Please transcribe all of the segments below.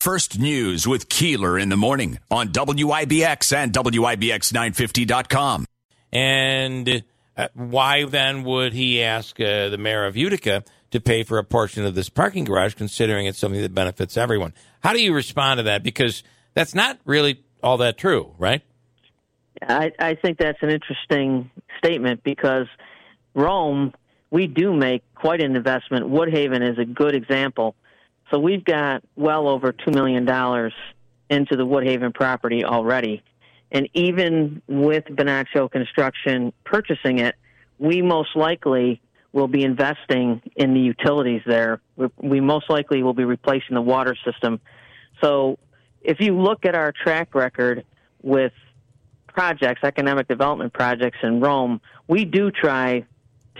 First News with Keeler in the morning on WIBX and WIBX950.com. And uh, why then would he ask uh, the mayor of Utica to pay for a portion of this parking garage, considering it's something that benefits everyone? How do you respond to that? Because that's not really all that true, right? I, I think that's an interesting statement because Rome, we do make quite an investment. Woodhaven is a good example. So we've got well over $2 million into the Woodhaven property already. And even with Bonacio Construction purchasing it, we most likely will be investing in the utilities there. We most likely will be replacing the water system. So if you look at our track record with projects, economic development projects in Rome, we do try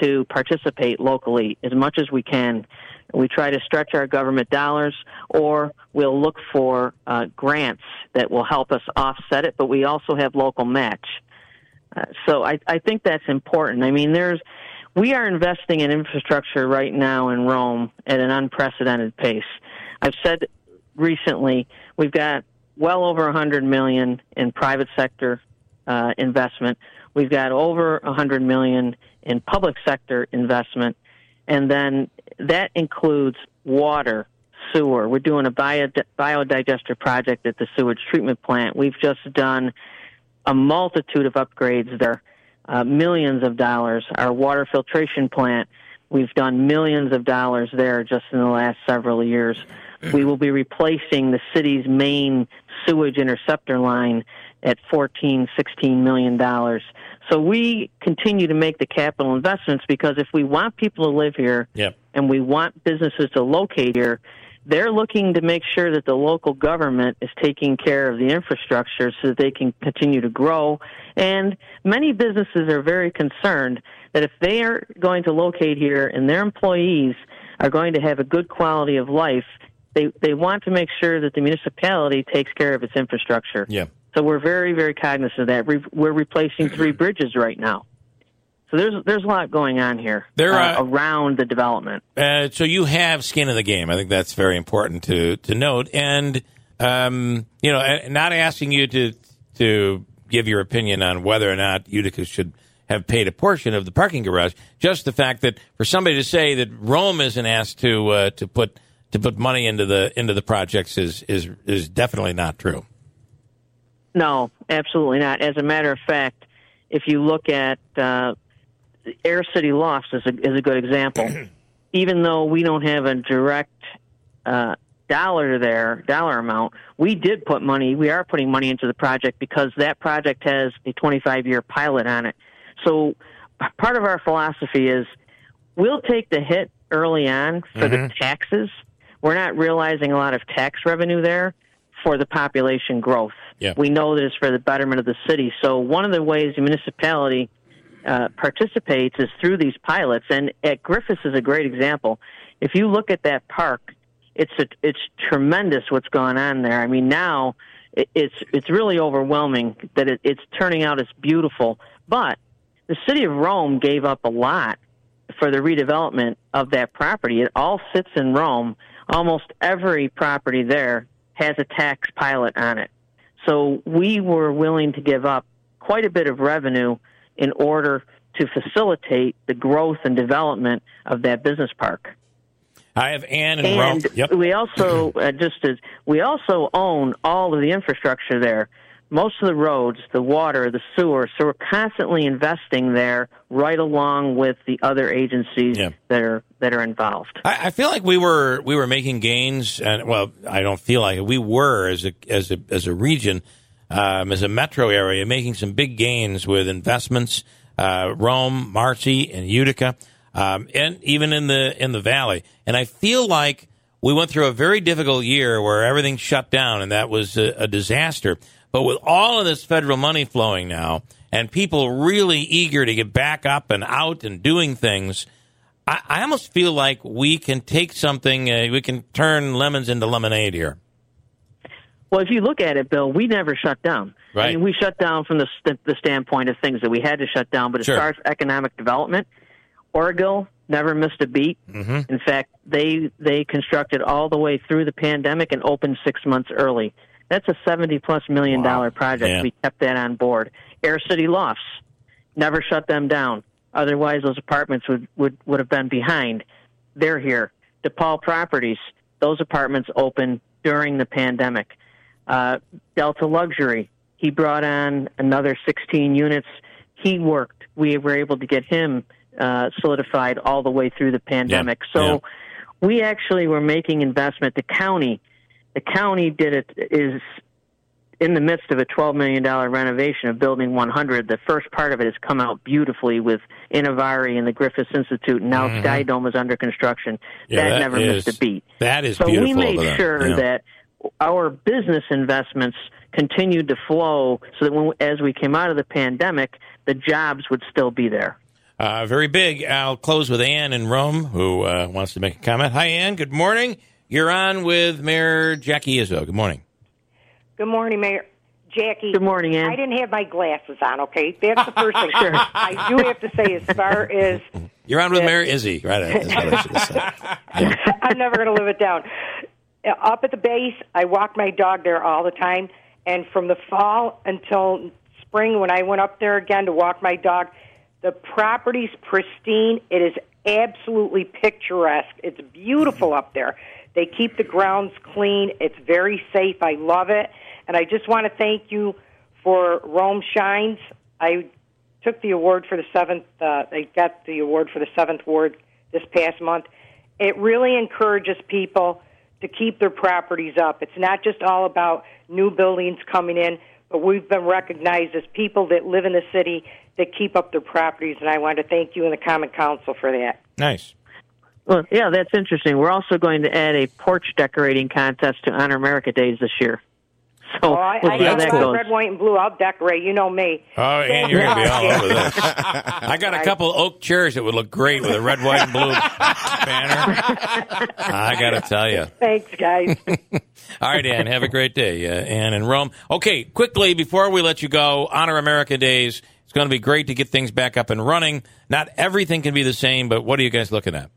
to participate locally as much as we can. We try to stretch our government dollars, or we'll look for uh, grants that will help us offset it, but we also have local match. Uh, so I, I think that's important. I mean, there's we are investing in infrastructure right now in Rome at an unprecedented pace. I've said recently we've got well over 100 million in private sector uh, investment. We've got over 100 million in public sector investment, and then that includes water, sewer. We're doing a bio, biodigester project at the sewage treatment plant. We've just done a multitude of upgrades there, uh, millions of dollars. Our water filtration plant, we've done millions of dollars there just in the last several years. We will be replacing the city's main sewage interceptor line at 14, 16 million dollars. So we continue to make the capital investments because if we want people to live here yep. and we want businesses to locate here, they're looking to make sure that the local government is taking care of the infrastructure so that they can continue to grow. And many businesses are very concerned that if they are going to locate here and their employees are going to have a good quality of life, they, they want to make sure that the municipality takes care of its infrastructure. Yeah. So we're very, very cognizant of that. We're replacing three bridges right now. So there's there's a lot going on here there, uh, uh, around the development. Uh, so you have skin in the game. I think that's very important to to note. And um, you know, not asking you to to give your opinion on whether or not Utica should have paid a portion of the parking garage. Just the fact that for somebody to say that Rome isn't asked to uh, to put to put money into the into the projects is is is definitely not true. No, absolutely not. As a matter of fact, if you look at uh, Air City Lofts is a, is a good example. Even though we don't have a direct uh, dollar there, dollar amount, we did put money. We are putting money into the project because that project has a 25 year pilot on it. So part of our philosophy is we'll take the hit early on for mm-hmm. the taxes. We're not realizing a lot of tax revenue there for the population growth. Yeah. We know that it's for the betterment of the city. So one of the ways the municipality uh, participates is through these pilots. And at Griffiss is a great example. If you look at that park, it's a, it's tremendous what's going on there. I mean, now it, it's it's really overwhelming that it, it's turning out as beautiful. But the city of Rome gave up a lot for the redevelopment of that property. It all sits in Rome. Almost every property there has a tax pilot on it. So we were willing to give up quite a bit of revenue in order to facilitate the growth and development of that business park. I have Ann and, and Rome. Yep. we also uh, just as we also own all of the infrastructure there most of the roads, the water, the sewer. So we're constantly investing there, right along with the other agencies yeah. that are that are involved. I, I, feel like we were we were making gains, and well, I don't feel like it. we were as a as a as a region, um, as a metro area, making some big gains with investments. Uh, Rome, Marcy, and Utica, um, and even in the in the valley. And I feel like we went through a very difficult year where everything shut down, and that was a, a disaster. But with all of this federal money flowing now and people really eager to get back up and out and doing things, I, I almost feel like we can take something, uh, we can turn lemons into lemonade here. Well, if you look at it, Bill, we never shut down. Right. I mean, we shut down from the, st- the standpoint of things that we had to shut down, but as sure. far as economic development, Oroville, never missed a beat. Mm-hmm. In fact, they they constructed all the way through the pandemic and opened six months early. That's a seventy plus million dollar project. Yeah. We kept that on board. Air City Lofts never shut them down. Otherwise, those apartments would would would have been behind. They're here. DePaul Properties. Those apartments opened during the pandemic. Uh, Delta Luxury. He brought on another 16 units. He worked. We were able to get him uh, solidified all the way through the pandemic. Yeah, So we actually were making investment. The county, the county did it is in the midst of a $12 million renovation of Building 100. The first part of it has come out beautifully with Innovare and the Griffiss Institute. And now Sky Dome is under construction. Mm-hmm. Yeah, that, that never is- missed a beat. That is So beautiful. So we made there. sure Yeah. that our business investments continued to flow so that when, as we came out of the pandemic, the jobs would still be there. Uh, very big. I'll close with Ann in Rome, who uh, wants to make a comment. Hi, Ann. Good morning. You're on with Mayor Jackie Izzo. Good morning. Good morning, Mayor. Jackie. Good morning, Ann. I didn't have my glasses on, okay? That's the first thing. sure. I do have to say, as far as You're on with Mayor Izzy. Right. I should have said. I'm never going to live it down. Uh, Up at the base, I walk my dog there all the time, and from the fall until spring, when I went up there again to walk my dog, the property's pristine. It is absolutely picturesque. It's beautiful up there. They keep the grounds clean. It's very safe. I love it, and I just want to thank you for Rome Shines. I took the award for the seventh. Uh, I got the award for the seventh ward this past month. It really encourages people to keep their properties up. It's not just all about new buildings coming in, but we've been recognized as people that live in the city that keep up their properties. And I want to thank you and the Common Council for that. Nice. Well, yeah, that's interesting. We're also going to add a porch decorating contest to honor America Days this year. So Oh, I, we'll I see how that goes. red, white, and blue. I'll decorate. You know me. Oh, Ann, you're going to be all over this. I got a couple oak chairs that would look great with a red, white, and blue banner. I got to tell you. Thanks, guys. All right, Ann, have a great day. Uh, Ann in Rome. Okay, quickly, before we let you go, Honor America Days. It's going to be great to get things back up and running. Not everything can be the same, but what are you guys looking at?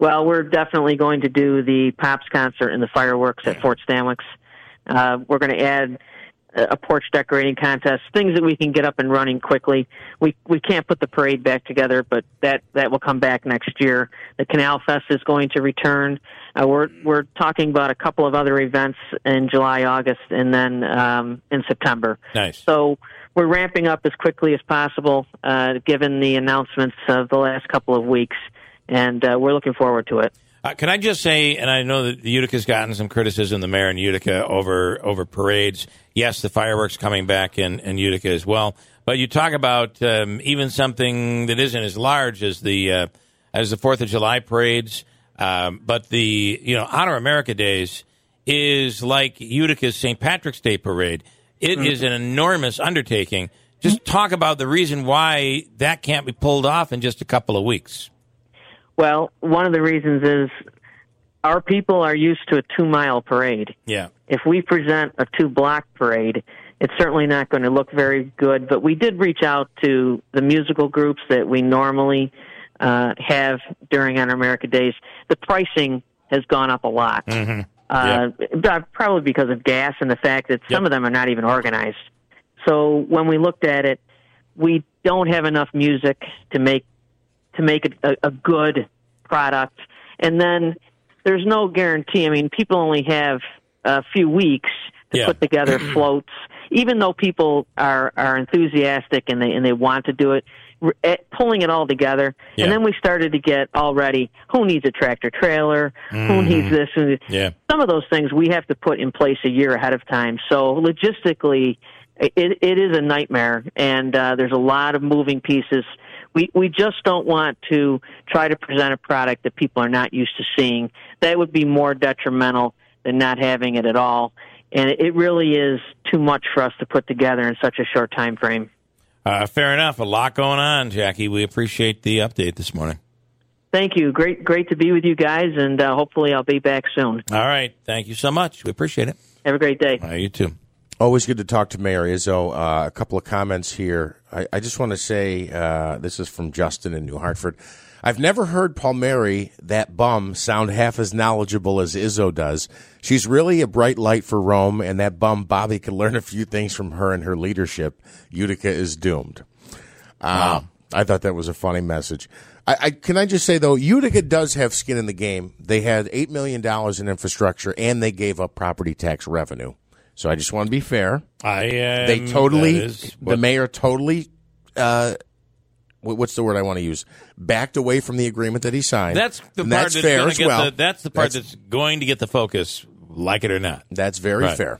Well, we're definitely going to do the Pops concert and the fireworks at Fort Stanwix. Uh, we're going to add a porch decorating contest, things that we can get up and running quickly. We we can't put the parade back together, but that that will come back next year. The Canal Fest is going to return. Uh, we're we're talking about a couple of other events in July, August, and then um, in September. Nice. So we're ramping up as quickly as possible, uh, given the announcements of the last couple of weeks, and uh, we're looking forward to it. Uh, can I just say, and I know that Utica's gotten some criticism, the mayor in Utica, over over parades. Yes, the fireworks coming back in, in Utica as well. But you talk about um, even something that isn't as large as the uh, as the Fourth of July parades, um, but the you know Honor America Days is like Utica's St. Patrick's Day parade. It is an enormous undertaking. Just talk about the reason why that can't be pulled off in just a couple of weeks. Well, one of the reasons is our people are used to a two mile parade. Yeah. If we present a two block parade, it's certainly not going to look very good. But we did reach out to the musical groups that we normally uh, have during on America Days. The pricing has gone up a lot. Mm-hmm. Uh, but Probably because of gas and the fact that some Yep. of them are not even organized. So when we looked at it, we don't have enough music to make to make it a, a good product. And then there's no guarantee. I mean, people only have a few weeks to Yeah. put together floats. Even though people are are enthusiastic and they and they want to do it, eh, pulling it all together. Yeah. And then we started to get already who needs a tractor trailer, who needs this, needs, Yeah. some of those things we have to put in place a year ahead of time. So logistically, it, it is a nightmare, and uh, there's a lot of moving pieces. We we just don't want to try to present a product that people are not used to seeing. That would be more detrimental than not having it at all. And it really is too much for us to put together in such a short time frame. Uh, fair enough. A lot going on, Jackie. We appreciate the update this morning. Thank you. Great, great to be with you guys, and uh, hopefully I'll be back soon. All right. Thank you so much. We appreciate it. Have a great day. Uh, you too. Always good to talk to Mayor Izzo. Uh, a couple of comments here. I, I just want to say uh, this is from Justin in New Hartford. I've never heard Palmieri, that bum, sound half as knowledgeable as Izzo does. She's really a bright light for Rome, and that bum Bobby could learn a few things from her and her leadership. Utica is doomed. Uh, I thought that was a funny message. I, I can I just say though, Utica does have skin in the game. They had eight million dollars in infrastructure, and they gave up property tax revenue. So I just want to be fair. I um, They totally, is the mayor totally, uh, what's the word I want to use? Backed away from the agreement that he signed. That's the And part that's that's fair as well. the, that's the part That's- that's going to get the focus, like it or not. That's very Right. fair.